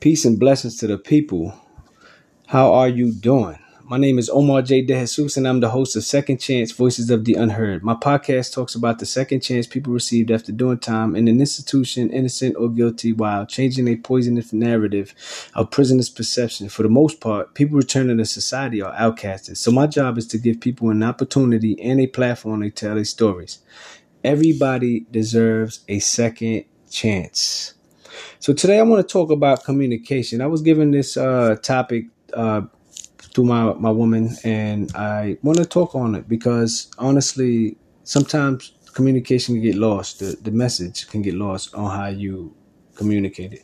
Peace and blessings to the people. How are you doing? My name is Omar J. DeJesus, and I'm the host of Second Chance Voices of the Unheard. My podcast talks about the second chance people received after doing time in an institution, innocent or guilty, while changing a poisonous narrative of prisoners' perception. For the most part, people returning to society are outcasted. So my job is to give people an opportunity and a platform to tell their stories. Everybody deserves a second chance. So today I want to talk about communication. I was given this uh, topic uh, my my woman, and I want to talk on it because honestly, sometimes communication can get lost. The the message can get lost on how you communicate it,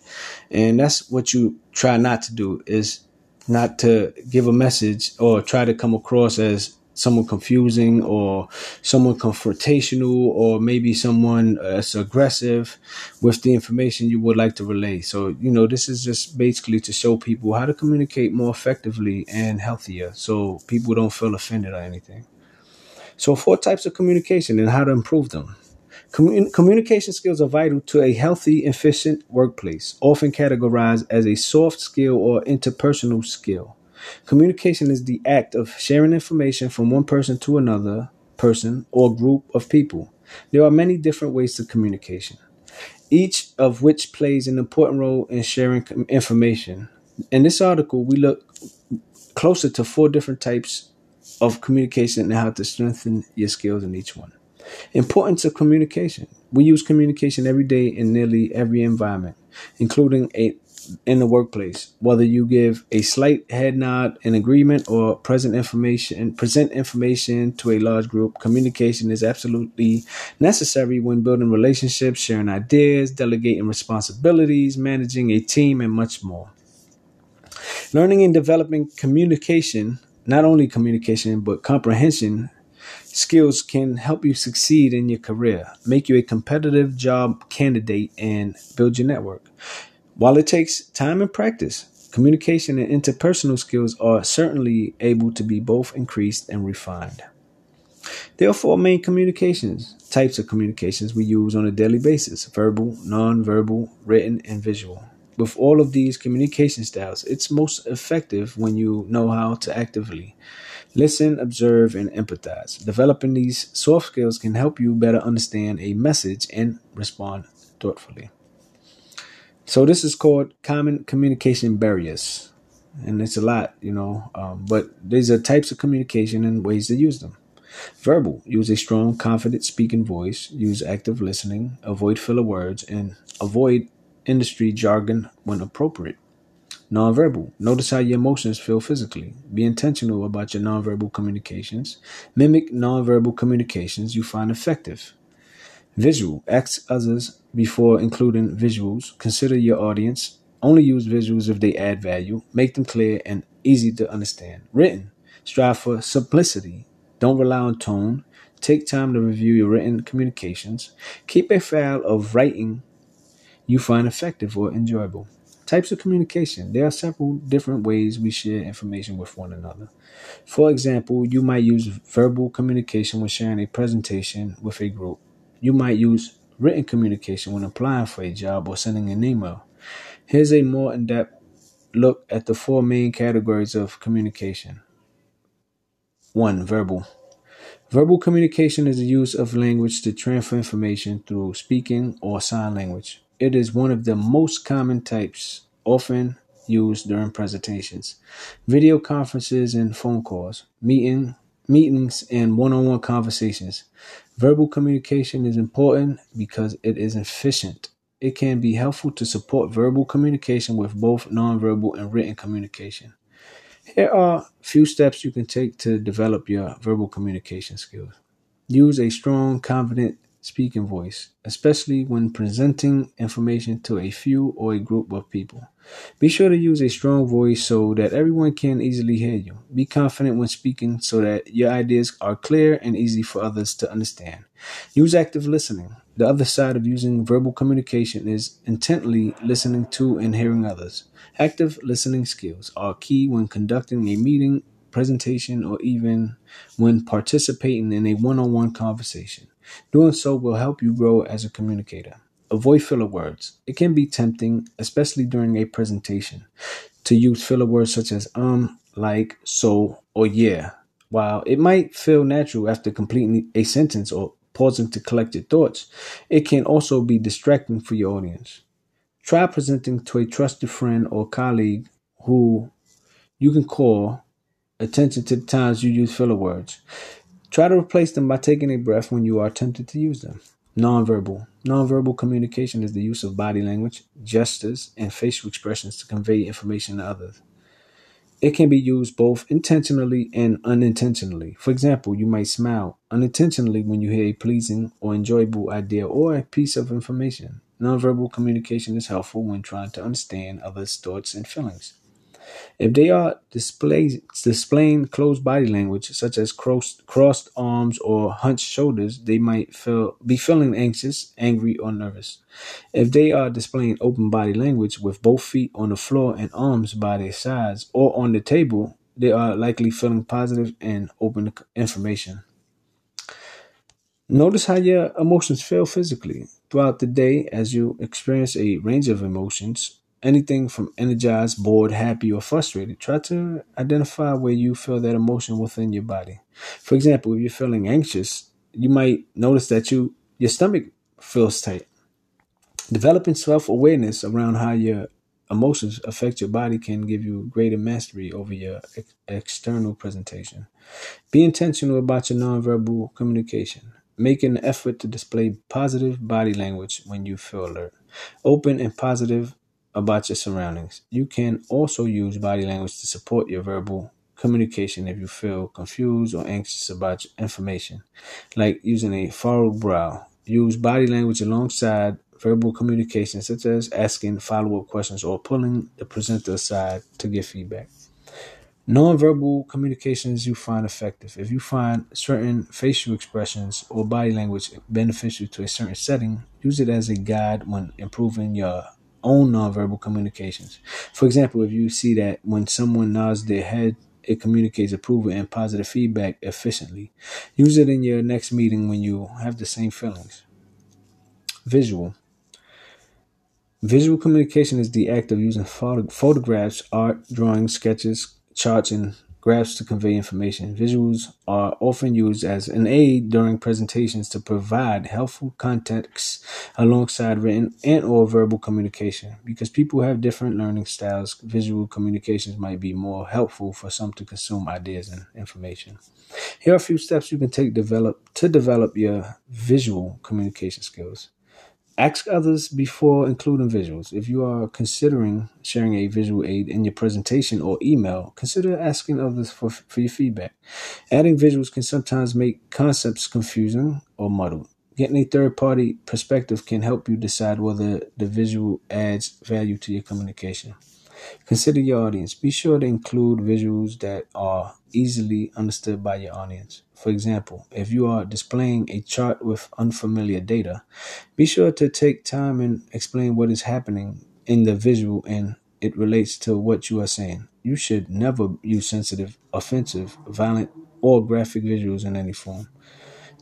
and that's what you try not to do is not to give a message or try to come across as someone confusing or someone confrontational or maybe someone uh, that's aggressive with the information you would like to relay. So, you know, this is just basically to show people how to communicate more effectively and healthier so people don't feel offended or anything. So, four types of communication and how to improve them. Commun- communication skills are vital to a healthy, efficient workplace, often categorized as a soft skill or interpersonal skill. Communication is the act of sharing information from one person to another person or group of people. There are many different ways of communication, each of which plays an important role in sharing information. In this article, we look closer to four different types of communication and how to strengthen your skills in each one. Importance of communication. We use communication every day in nearly every environment, including a in the workplace, whether you give a slight head nod in agreement or present information present information to a large group, communication is absolutely necessary when building relationships, sharing ideas, delegating responsibilities, managing a team, and much more. Learning and developing communication, not only communication, but comprehension skills can help you succeed in your career, make you a competitive job candidate, and build your network. While it takes time and practice, communication and interpersonal skills are certainly able to be both increased and refined. There are four main communications, types of communications we use on a daily basis verbal, non-verbal, written, and visual. With all of these communication styles, it's most effective when you know how to actively listen, observe, and empathize. Developing these soft skills can help you better understand a message and respond thoughtfully. So this is called common communication barriers, and it's a lot, you know. Um, but these are types of communication and ways to use them. Verbal: use a strong, confident speaking voice. Use active listening. Avoid filler words and avoid industry jargon when appropriate. Nonverbal. Notice how your emotions feel physically. Be intentional about your nonverbal communications. Mimic nonverbal communications you find effective. Visual. Ask others before including visuals. Consider your audience. Only use visuals if they add value. Make them clear and easy to understand. Written. Strive for simplicity. Don't rely on tone. Take time to review your written communications. Keep a file of writing you find effective or enjoyable. Types of communication. There are several different ways we share information with one another. For example, you might use verbal communication when sharing a presentation with a group. You might use written communication when applying for a job or sending an email. Here's a more in depth look at the four main categories of communication. 1. Verbal. Verbal communication is the use of language to transfer information through speaking or sign language. It is one of the most common types, often used during presentations, video conferences, and phone calls, meeting, meetings, and one on one conversations. Verbal communication is important because it is efficient. It can be helpful to support verbal communication with both nonverbal and written communication. Here are a few steps you can take to develop your verbal communication skills. Use a strong, confident, speaking voice, especially when presenting information to a few or a group of people. Be sure to use a strong voice so that everyone can easily hear you. Be confident when speaking so that your ideas are clear and easy for others to understand. Use active listening. The other side of using verbal communication is intently listening to and hearing others. Active listening skills are key when conducting a meeting, presentation, or even when participating in a one on one conversation. Doing so will help you grow as a communicator. avoid filler words. It can be tempting, especially during a presentation, to use filler words such as um, like, so, or yeah. While it might feel natural after completing a sentence or pausing to collect your thoughts, it can also be distracting for your audience. Try presenting to a trusted friend or colleague who you can call attention to the times you use filler words. Try to replace them by taking a breath when you are tempted to use them. Nonverbal. Nonverbal communication is the use of body language, gestures, and facial expressions to convey information to others. It can be used both intentionally and unintentionally. For example, you might smile unintentionally when you hear a pleasing or enjoyable idea or a piece of information. Nonverbal communication is helpful when trying to understand others' thoughts and feelings. If they are display, displaying closed body language, such as crossed, crossed arms or hunched shoulders, they might feel, be feeling anxious, angry, or nervous. If they are displaying open body language with both feet on the floor and arms by their sides or on the table, they are likely feeling positive and open information. Notice how your emotions feel physically throughout the day as you experience a range of emotions anything from energized, bored, happy, or frustrated. Try to identify where you feel that emotion within your body. For example, if you're feeling anxious, you might notice that you your stomach feels tight. Developing self-awareness around how your emotions affect your body can give you greater mastery over your ex- external presentation. Be intentional about your nonverbal communication. Make an effort to display positive body language when you feel alert. Open and positive about your surroundings. You can also use body language to support your verbal communication if you feel confused or anxious about information, like using a furrowed brow. Use body language alongside verbal communication, such as asking follow up questions or pulling the presenter aside to give feedback. Nonverbal communications you find effective. If you find certain facial expressions or body language beneficial to a certain setting, use it as a guide when improving your own nonverbal communications. For example, if you see that when someone nods their head, it communicates approval and positive feedback efficiently. Use it in your next meeting when you have the same feelings. Visual. Visual communication is the act of using photographs, art, drawings, sketches, charts, and graphs to convey information. Visuals are often used as an aid during presentations to provide helpful context alongside written and or verbal communication. Because people have different learning styles, visual communications might be more helpful for some to consume ideas and information. Here are a few steps you can take develop to develop your visual communication skills. Ask others before including visuals. If you are considering sharing a visual aid in your presentation or email, consider asking others for, for your feedback. Adding visuals can sometimes make concepts confusing or muddled. Getting a third party perspective can help you decide whether the visual adds value to your communication. Consider your audience. Be sure to include visuals that are easily understood by your audience. For example, if you are displaying a chart with unfamiliar data, be sure to take time and explain what is happening in the visual and it relates to what you are saying. You should never use sensitive, offensive, violent, or graphic visuals in any form.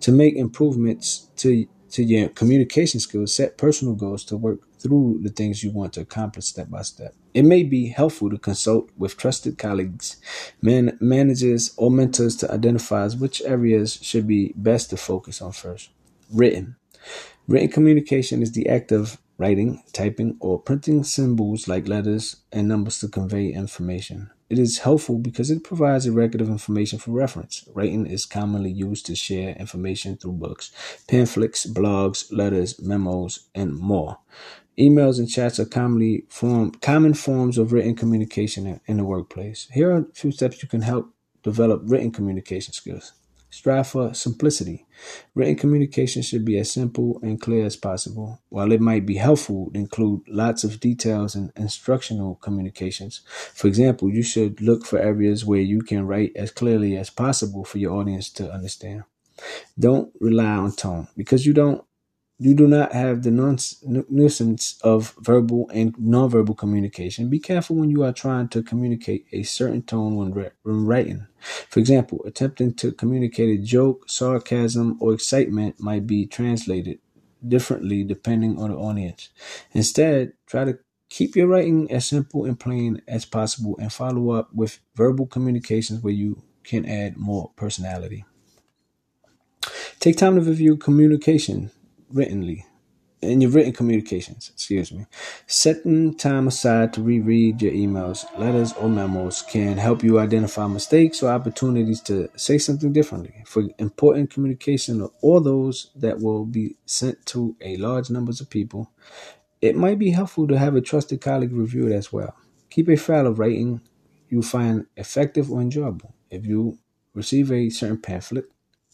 To make improvements to to your communication skills, set personal goals to work through the things you want to accomplish step by step. It may be helpful to consult with trusted colleagues, man, managers, or mentors to identify which areas should be best to focus on first. Written. Written communication is the act of writing, typing, or printing symbols like letters and numbers to convey information. It is helpful because it provides a record of information for reference. Writing is commonly used to share information through books, pamphlets, blogs, letters, memos, and more. Emails and chats are commonly form, common forms of written communication in the workplace. Here are a few steps you can help develop written communication skills. Strive for simplicity. Written communication should be as simple and clear as possible. While it might be helpful to include lots of details and instructional communications, for example, you should look for areas where you can write as clearly as possible for your audience to understand. Don't rely on tone because you don't you do not have the nuisance of verbal and nonverbal communication. Be careful when you are trying to communicate a certain tone when, re- when writing. For example, attempting to communicate a joke, sarcasm, or excitement might be translated differently depending on the audience. Instead, try to keep your writing as simple and plain as possible and follow up with verbal communications where you can add more personality. Take time to review communication writtenly in your written communications, excuse me. Setting time aside to reread your emails, letters, or memos can help you identify mistakes or opportunities to say something differently. For important communication or those that will be sent to a large numbers of people, it might be helpful to have a trusted colleague review it as well. Keep a file of writing you find effective or enjoyable. If you receive a certain pamphlet,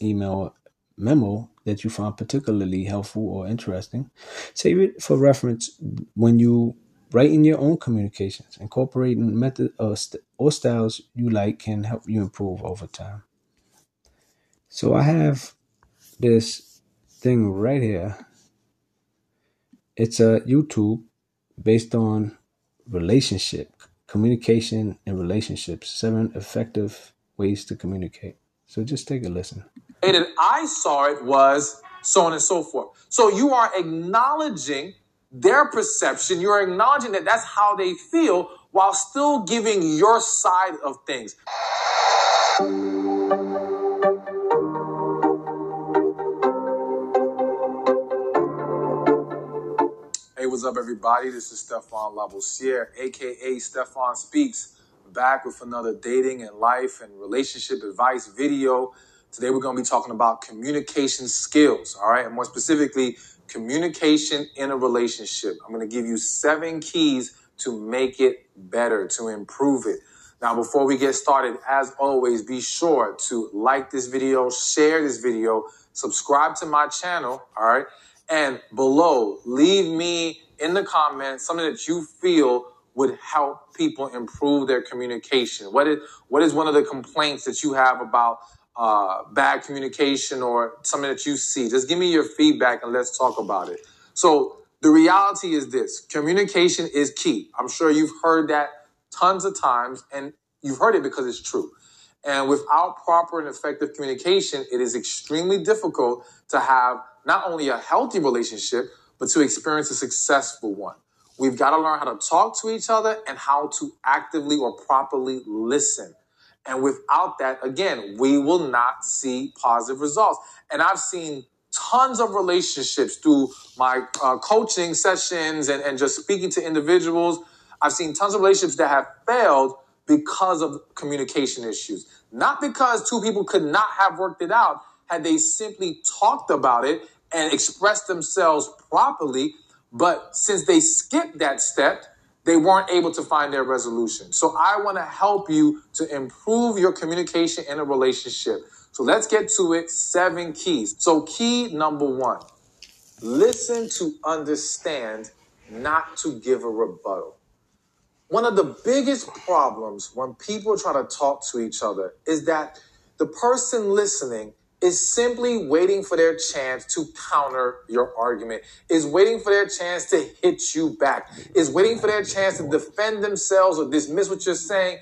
email, memo that you find particularly helpful or interesting, save it for reference when you write in your own communications. Incorporating methods or, uh, st- or styles you like can help you improve over time. So I have this thing right here. It's a YouTube based on relationship, communication, and relationships. Seven effective ways to communicate. So just take a listen that I saw it was so on and so forth. So you are acknowledging their perception. You're acknowledging that that's how they feel while still giving your side of things. Hey, what's up, everybody? This is Stephan Labossiere, aka Stephan Speaks, back with another dating and life and relationship advice video. Today we're going to be talking about communication skills, all right? And more specifically, communication in a relationship. I'm going to give you seven keys to make it better, to improve it. Now, before we get started, as always, be sure to like this video, share this video, subscribe to my channel, all right? And below, leave me in the comments something that you feel would help people improve their communication. What is, what is one of the complaints that you have about uh, bad communication or something that you see. Just give me your feedback and let's talk about it. So the reality is this communication is key. I'm sure you've heard that tons of times and you've heard it because it's true. And without proper and effective communication, it is extremely difficult to have not only a healthy relationship, but to experience a successful one. We've got to learn how to talk to each other and how to actively or properly listen. And without that, again, we will not see positive results. And I've seen tons of relationships through my uh, coaching sessions and, and just speaking to individuals. I've seen tons of relationships that have failed because of communication issues. Not because two people could not have worked it out had they simply talked about it and expressed themselves properly. But since they skipped that step, they weren't able to find their resolution. So I want to help you to improve your communication in a relationship. So let's get to it. Seven keys. So key number one, listen to understand, not to give a rebuttal. One of the biggest problems when people try to talk to each other is that the person listening is simply waiting for their chance to counter your argument, is waiting for their chance to hit you back, is waiting for their chance to defend themselves or dismiss what you're saying.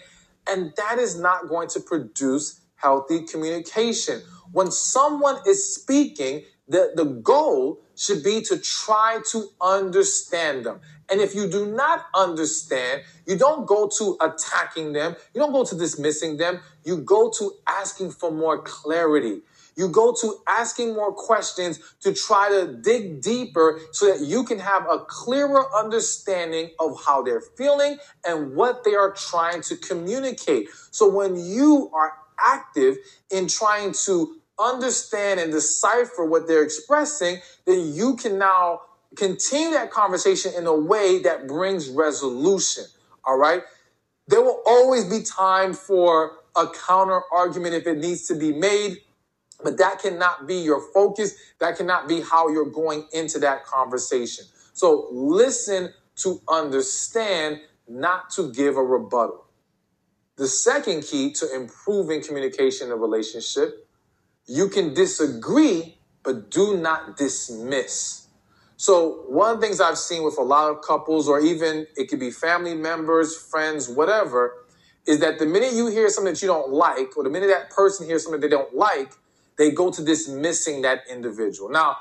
And that is not going to produce healthy communication. When someone is speaking, the, the goal should be to try to understand them. And if you do not understand, you don't go to attacking them, you don't go to dismissing them, you go to asking for more clarity. You go to asking more questions to try to dig deeper so that you can have a clearer understanding of how they're feeling and what they are trying to communicate. So when you are active in trying to understand and decipher what they're expressing, then you can now continue that conversation in a way that brings resolution. All right. There will always be time for a counter argument if it needs to be made. But that cannot be your focus. That cannot be how you're going into that conversation. So listen to understand, not to give a rebuttal. The second key to improving communication in a relationship, you can disagree, but do not dismiss. So one of the things I've seen with a lot of couples, or even it could be family members, friends, whatever, is that the minute you hear something that you don't like, or the minute that person hears something they don't like, they go to dismissing that individual. Now,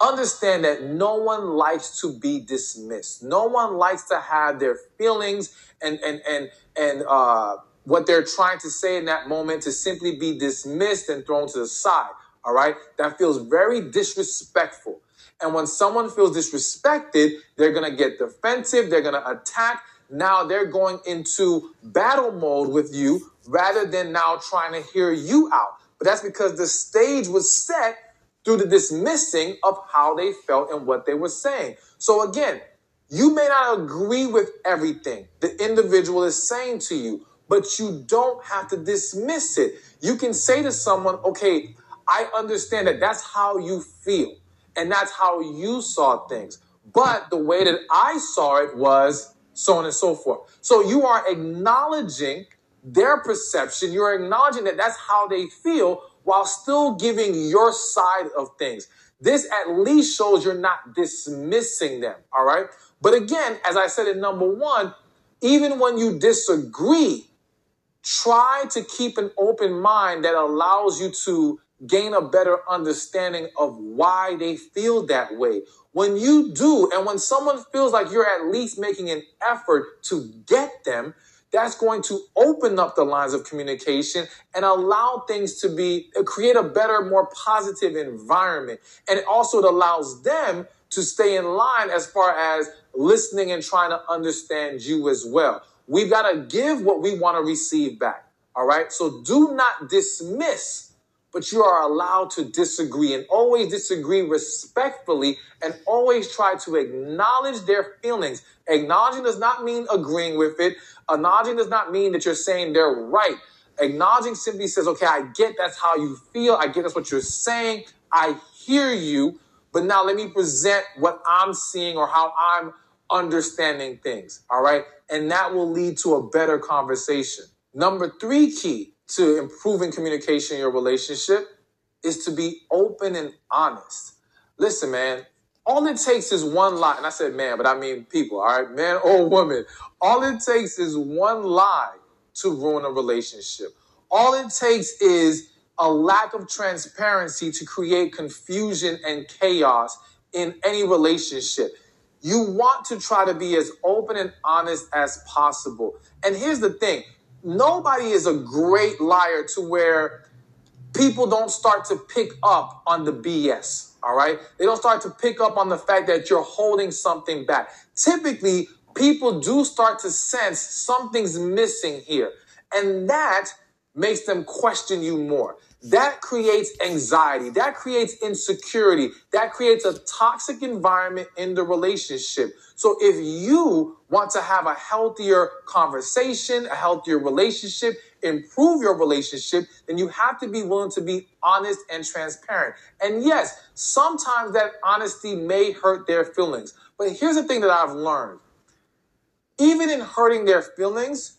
understand that no one likes to be dismissed. No one likes to have their feelings and and and and uh, what they're trying to say in that moment to simply be dismissed and thrown to the side. All right, that feels very disrespectful. And when someone feels disrespected, they're gonna get defensive. They're gonna attack. Now they're going into battle mode with you rather than now trying to hear you out. But that's because the stage was set through the dismissing of how they felt and what they were saying. So again, you may not agree with everything the individual is saying to you, but you don't have to dismiss it. You can say to someone, okay, I understand that that's how you feel and that's how you saw things. But the way that I saw it was so on and so forth. So you are acknowledging their perception. You're acknowledging that that's how they feel while still giving your side of things. This at least shows you're not dismissing them. All right. But again, as I said in number one, even when you disagree, try to keep an open mind that allows you to gain a better understanding of why they feel that way. When you do, and when someone feels like you're at least making an effort to get them, that's going to open up the lines of communication and allow things to be uh, create a better more positive environment and also it allows them to stay in line as far as listening and trying to understand you as well we've got to give what we want to receive back all right so do not dismiss but you are allowed to disagree and always disagree respectfully and always try to acknowledge their feelings. Acknowledging does not mean agreeing with it. Acknowledging does not mean that you're saying they're right. Acknowledging simply says, okay, I get that's how you feel. I get that's what you're saying. I hear you. But now let me present what I'm seeing or how I'm understanding things. All right. And that will lead to a better conversation. Number three key to improving communication in your relationship is to be open and honest. Listen, man, all it takes is one lie. And I said, man, but I mean people, all right, man or woman. All it takes is one lie to ruin a relationship. All it takes is a lack of transparency to create confusion and chaos in any relationship. You want to try to be as open and honest as possible. And here's the thing nobody is a great liar to where people don't start to pick up on the BS. All right. They don't start to pick up on the fact that you're holding something back. Typically, people do start to sense something's missing here. And that makes them question you more. That creates anxiety. That creates insecurity. That creates a toxic environment in the relationship. So if you want to have a healthier conversation, a healthier relationship, improve your relationship, then you have to be willing to be honest and transparent. And yes, sometimes that honesty may hurt their feelings. But here's the thing that I've learned. Even in hurting their feelings,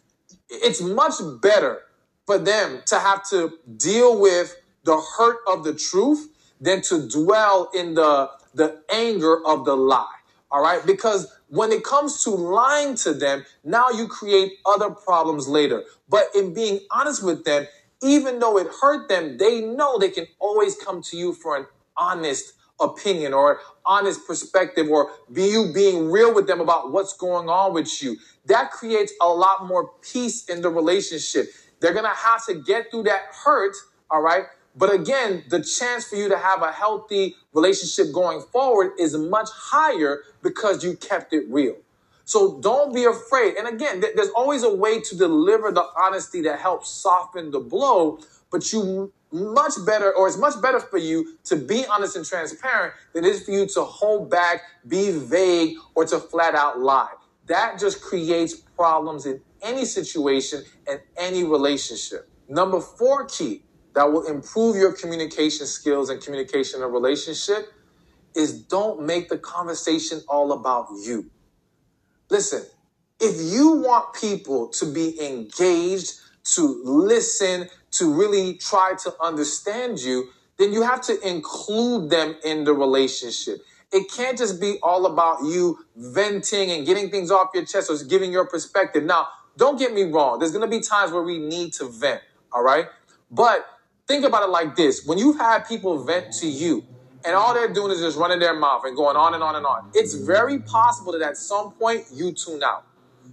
it's much better for them to have to deal with the hurt of the truth than to dwell in the, the anger of the lie. All right. Because when it comes to lying to them, now you create other problems later. But in being honest with them, even though it hurt them, they know they can always come to you for an honest opinion or honest perspective or be you being real with them about what's going on with you. That creates a lot more peace in the relationship. They're going to have to get through that hurt. All right. But again, the chance for you to have a healthy relationship going forward is much higher because you kept it real. So don't be afraid. And again, th- there's always a way to deliver the honesty that helps soften the blow, but you much better, or it's much better for you to be honest and transparent than it is for you to hold back, be vague, or to flat out lie. That just creates problems in any situation and any relationship. Number four key that will improve your communication skills and communication in a relationship is don't make the conversation all about you. Listen, if you want people to be engaged, to listen, to really try to understand you, then you have to include them in the relationship. It can't just be all about you venting and getting things off your chest or giving your perspective. Now, don't get me wrong. There's going to be times where we need to vent. All right. But think about it like this. When you've had people vent to you and all they're doing is just running their mouth and going on and on and on. It's very possible that at some point you tune out,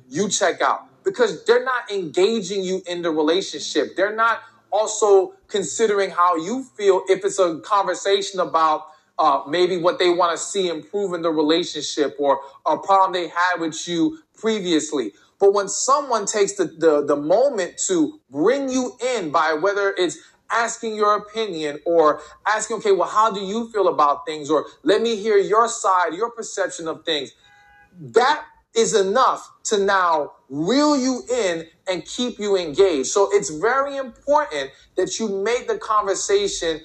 you check out because they're not engaging you in the relationship. They're not also considering how you feel if it's a conversation about uh, maybe what they want to see improve in the relationship or a problem they had with you previously. But when someone takes the, the, the moment to bring you in by whether it's asking your opinion or asking, okay, well, how do you feel about things? Or let me hear your side, your perception of things. That is enough to now reel you in and keep you engaged. So it's very important that you make the conversation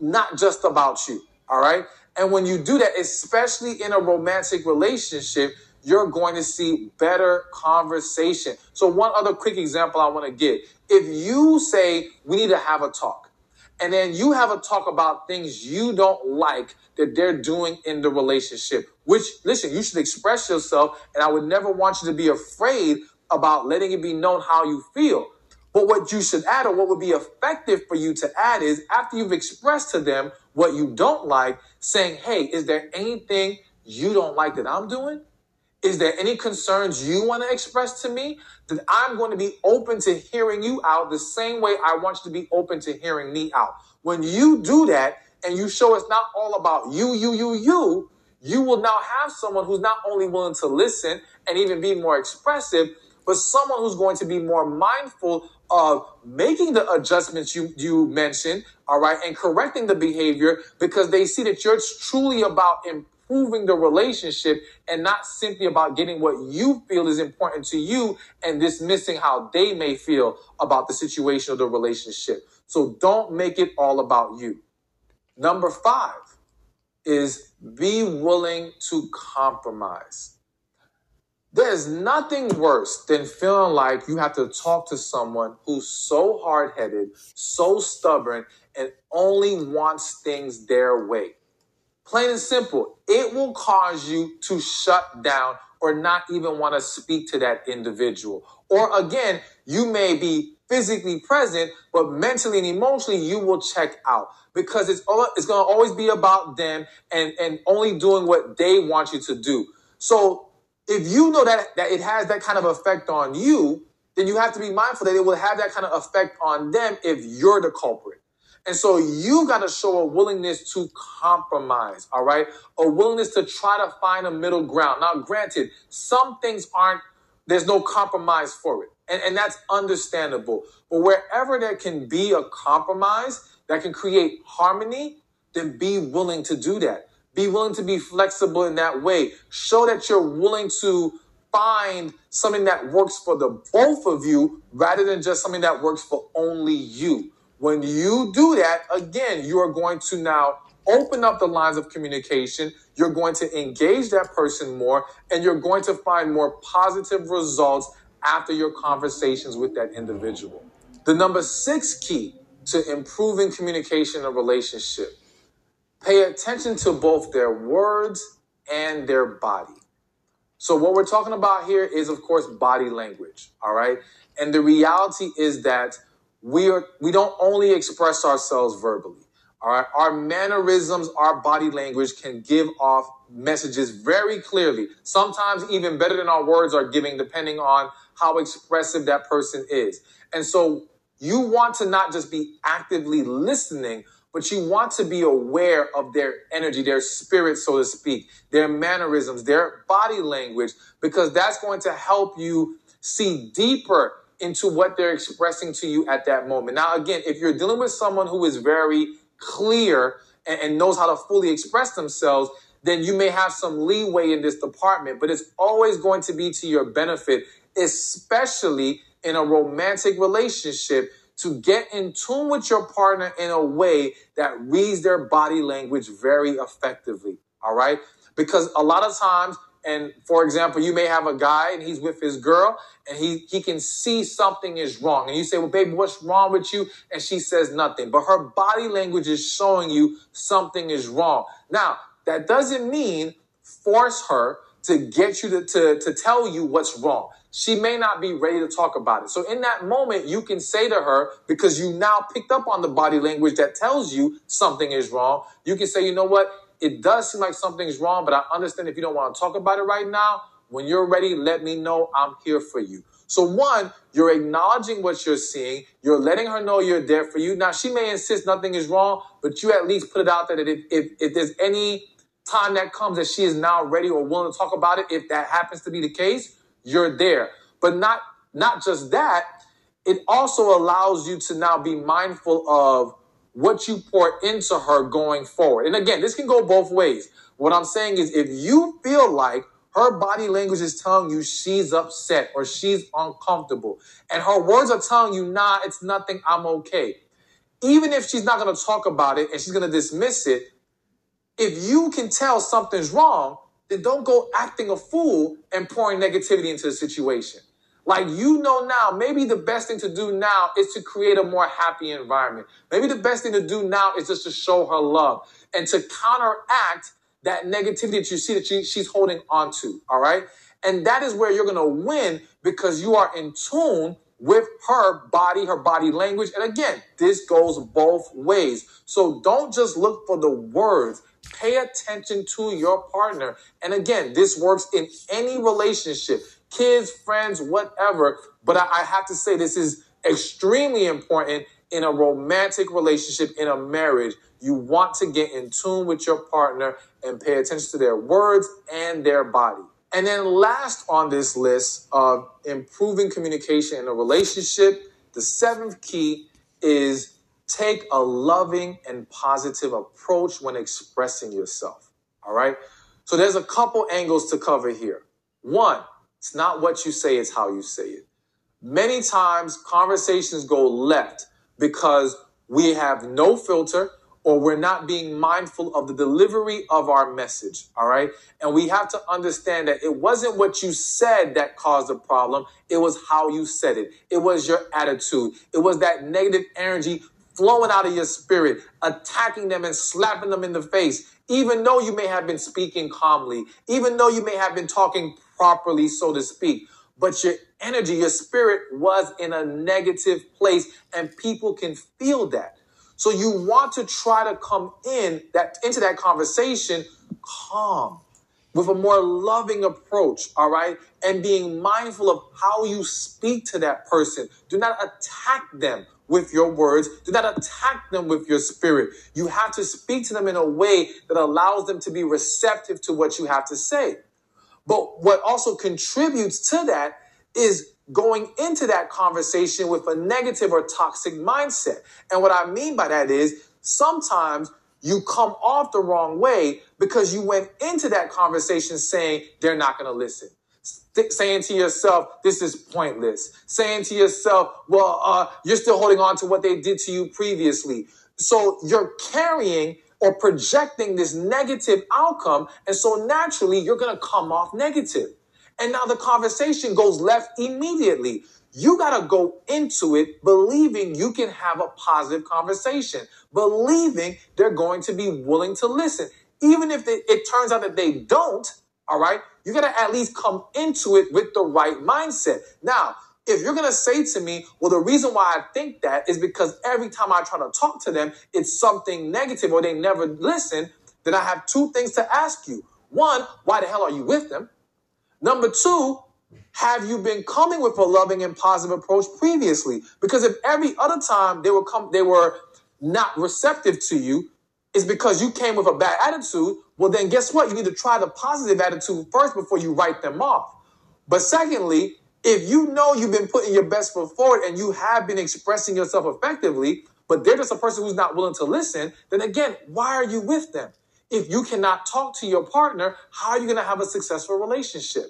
not just about you. All right. And when you do that, especially in a romantic relationship, you're going to see better conversation. So, one other quick example I want to give. If you say, we need to have a talk, and then you have a talk about things you don't like that they're doing in the relationship, which, listen, you should express yourself, and I would never want you to be afraid about letting it be known how you feel. But what you should add, or what would be effective for you to add, is after you've expressed to them what you don't like, saying, hey, is there anything you don't like that I'm doing? Is there any concerns you want to express to me? That I'm going to be open to hearing you out the same way I want you to be open to hearing me out. When you do that and you show it's not all about you, you, you, you, you will now have someone who's not only willing to listen and even be more expressive, but someone who's going to be more mindful of making the adjustments you, you mentioned, all right, and correcting the behavior because they see that you're truly about improving the relationship and not simply about getting what you feel is important to you and dismissing how they may feel about the situation of the relationship. So don't make it all about you. Number five is be willing to compromise. There's nothing worse than feeling like you have to talk to someone who's so hard headed, so stubborn, and only wants things their way. Plain and simple, it will cause you to shut down or not even want to speak to that individual. Or again, you may be physically present, but mentally and emotionally, you will check out because it's it's going to always be about them and, and only doing what they want you to do. So if you know that, that it has that kind of effect on you, then you have to be mindful that it will have that kind of effect on them if you're the culprit. And so you got to show a willingness to compromise, all right? A willingness to try to find a middle ground. Now, granted, some things aren't, there's no compromise for it. And, and that's understandable. But wherever there can be a compromise that can create harmony, then be willing to do that. Be willing to be flexible in that way. Show that you're willing to find something that works for the both of you rather than just something that works for only you. When you do that, again, you are going to now open up the lines of communication. You're going to engage that person more and you're going to find more positive results after your conversations with that individual. The number six key to improving communication in a relationship pay attention to both their words and their body. So, what we're talking about here is, of course, body language. All right. And the reality is that we are we don't only express ourselves verbally. All right, our mannerisms, our body language can give off messages very clearly. Sometimes even better than our words are giving, depending on how expressive that person is. And so you want to not just be actively listening, but you want to be aware of their energy, their spirit, so to speak, their mannerisms, their body language, because that's going to help you see deeper into what they're expressing to you at that moment. Now, again, if you're dealing with someone who is very clear and, and knows how to fully express themselves, then you may have some leeway in this department, but it's always going to be to your benefit, especially in a romantic relationship to get in tune with your partner in a way that reads their body language very effectively. All right. Because a lot of times and for example, you may have a guy and he's with his girl and he, he can see something is wrong. And you say, well, baby, what's wrong with you? And she says nothing, but her body language is showing you something is wrong. Now, that doesn't mean force her to get you to, to, to tell you what's wrong. she may not be ready to talk about it. So in that moment, you can say to her, because you now picked up on the body language that tells you something is wrong, you can say, you know what? It does seem like something's wrong, but I understand if you don't want to talk about it right now. When you're ready, let me know. I'm here for you. So one, you're acknowledging what you're seeing. You're letting her know you're there for you. Now she may insist nothing is wrong, but you at least put it out there that if, if, if there's any time that comes that she is now ready or willing to talk about it, if that happens to be the case, you're there. But not not just that, it also allows you to now be mindful of what you pour into her going forward. And again, this can go both ways. What I'm saying is if you feel like her body language is telling you she's upset or she's uncomfortable, and her words are telling you, nah, it's nothing, I'm okay. Even if she's not to talk about it and she's to dismiss it, if you can tell something's wrong, then don't go acting a fool and pouring negativity into the situation. Like you know now, maybe the best thing to do now is to create a more happy environment. Maybe the best thing to do now is just to show her love and to counteract that negativity that you see that she, she's holding on to. All right. And that is where you're going to win because you are in tune with her body, her body language. And again, this goes both ways. So don't just look for the words. Pay attention to your partner. And again, this works in any relationship, kids, friends, whatever. But I, I have to say, this is extremely important in a romantic relationship, in a marriage. You want to get in tune with your partner and pay attention to their words and their body. And then, last on this list of improving communication in a relationship, the seventh key is take a loving and positive approach when expressing yourself. All right. So there's a couple angles to cover here. One, it's not what you say, it's how you say it. Many times conversations go left because we have no filter or we're not being mindful of the delivery of our message. All right. And we have to understand that it wasn't what you said that caused the problem. It was how you said it. It was your attitude. It was that negative energy flowing out of your spirit, attacking them and slapping them in the face, even though you may have been speaking calmly, even though you may have been talking properly, so to speak. But your energy, your spirit was in a negative place, and people can feel that. So you want to try to come in that into that conversation calm with a more loving approach, all right? And being mindful of how you speak to that person. Do not attack them with your words. Do not attack them with your spirit. You have to speak to them in a way that allows them to be receptive to what you have to say. But what also contributes to that is going into that conversation with a negative or toxic mindset. And what I mean by that is sometimes you come off the wrong way because you went into that conversation saying they're not going to listen saying to yourself, this is pointless. Saying to yourself, well, uh, you're still holding on to what they did to you previously. So you're carrying or projecting this negative outcome. And so naturally, you're going to come off negative. And now the conversation goes left immediately. You got to go into it believing you can have a positive conversation, believing they're going to be willing to listen. Even if they, it turns out that they don't, all right, you got to at least come into it with the right mindset. Now, if you're going to say to me, well, the reason why I think that is because every time I try to talk to them, it's something negative or they never listen, then I have two things to ask you. One, why the hell are you with them? Number two, have you been coming with a loving and positive approach previously? Because if every other time they were come, they were not receptive to you, is because you came with a bad attitude, well, then guess what? You need to try the positive attitude first before you write them off. But secondly, if you know you've been putting your best foot forward and you have been expressing yourself effectively, but they're just a person who's not willing to listen, then again, why are you with them? If you cannot talk to your partner, how are you going to have a successful relationship?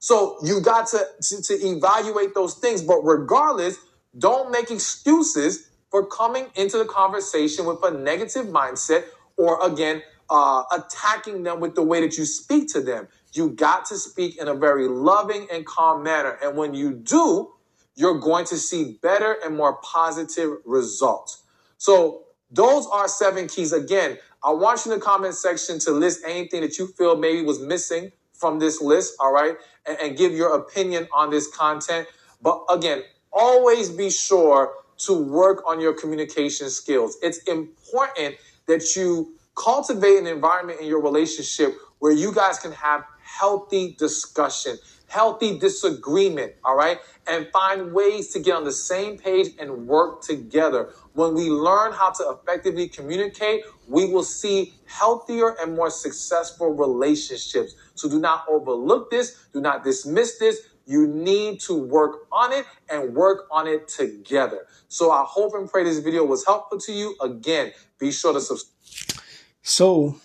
So you got to, to, to evaluate those things. But regardless, don't make excuses for coming into the conversation with a negative mindset or again, uh, attacking them with the way that you speak to them. You got to speak in a very loving and calm manner. And when you do, you're going to see better and more positive results. So those are seven keys. Again, I want you in the comment section to list anything that you feel maybe was missing from this list, all right, and, and give your opinion on this content. But again, always be sure to work on your communication skills. It's important that you cultivate an environment in your relationship where you guys can have healthy discussion, healthy disagreement, all right? And find ways to get on the same page and work together. When we learn how to effectively communicate, we will see healthier and more successful relationships. So do not overlook this, do not dismiss this. You need to work on it and work on it together. So I hope and pray this video was helpful to you. Again, be sure to subscribe. So,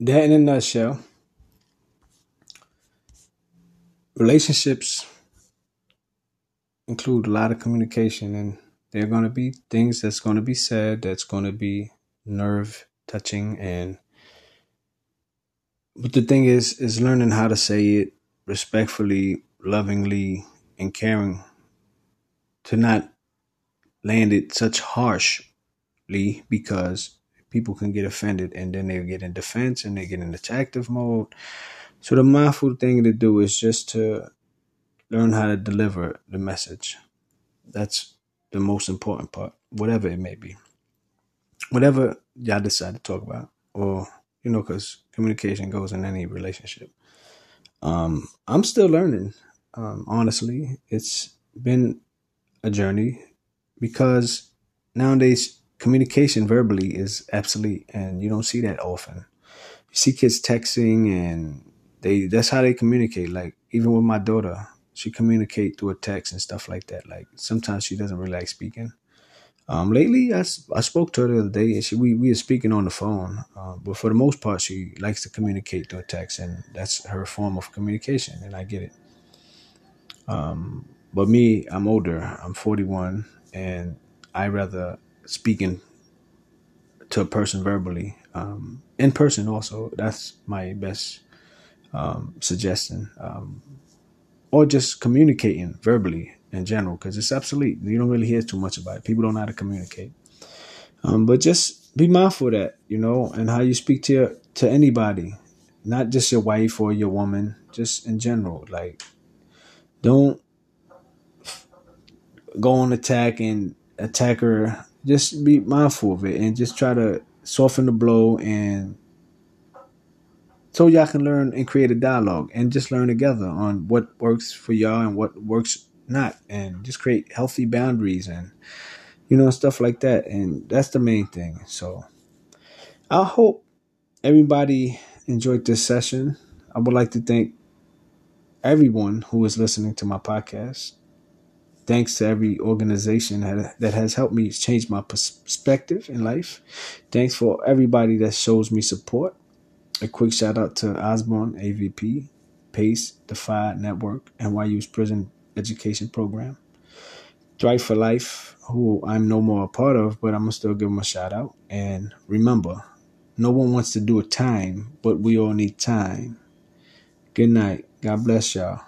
that in a nutshell, relationships include a lot of communication, and there are going to be things that's going to be said that's going to be nerve touching. And but the thing is is learning how to say it respectfully lovingly and caring to not land it such harshly because people can get offended and then they get in defense and they get in attactive mode so the mindful thing to do is just to learn how to deliver the message that's the most important part whatever it may be whatever y'all decide to talk about, or you know, because communication goes in any relationship. Um, I'm still learning. Um, honestly, it's been a journey because nowadays communication verbally is obsolete, and you don't see that often. You see kids texting, and they that's how they communicate. Like even with my daughter, she communicate through a text and stuff like that. Like sometimes she doesn't really like speaking um, lately, I, I spoke to her the other day, and she we we are speaking on the phone. Uh, but for the most part, she likes to communicate through text, and that's her form of communication, and I get it. Um, but me, I'm older. I'm 41, and I rather speaking to a person verbally, um, in person. Also, that's my best um, suggestion, um, or just communicating verbally in general because it's obsolete. You don't really hear too much about it. People don't know how to communicate. Um, but just be mindful of that, you know, and how you speak to your, to anybody, not just your wife or your woman, just in general. Like, don't go on attack and attack her. Just be mindful of it and just try to soften the blow and so y'all can learn and create a dialogue and just learn together on what works for y'all and what works not and just create healthy boundaries and you know stuff like that. And that's the main thing. So i hope everybody enjoyed this session. I would like to thank everyone who is listening to my podcast. Thanks to every organization that, has helped me change my perspective in life. Thanks for everybody that shows me support a quick shout out to osborne avp pace defy network nyu's prison education program. Thrive for Life, who I'm no more a part of, but I'm gonna still give them a shout out. And remember, no one wants to do a time, but we all need time. Good night. God bless y'all.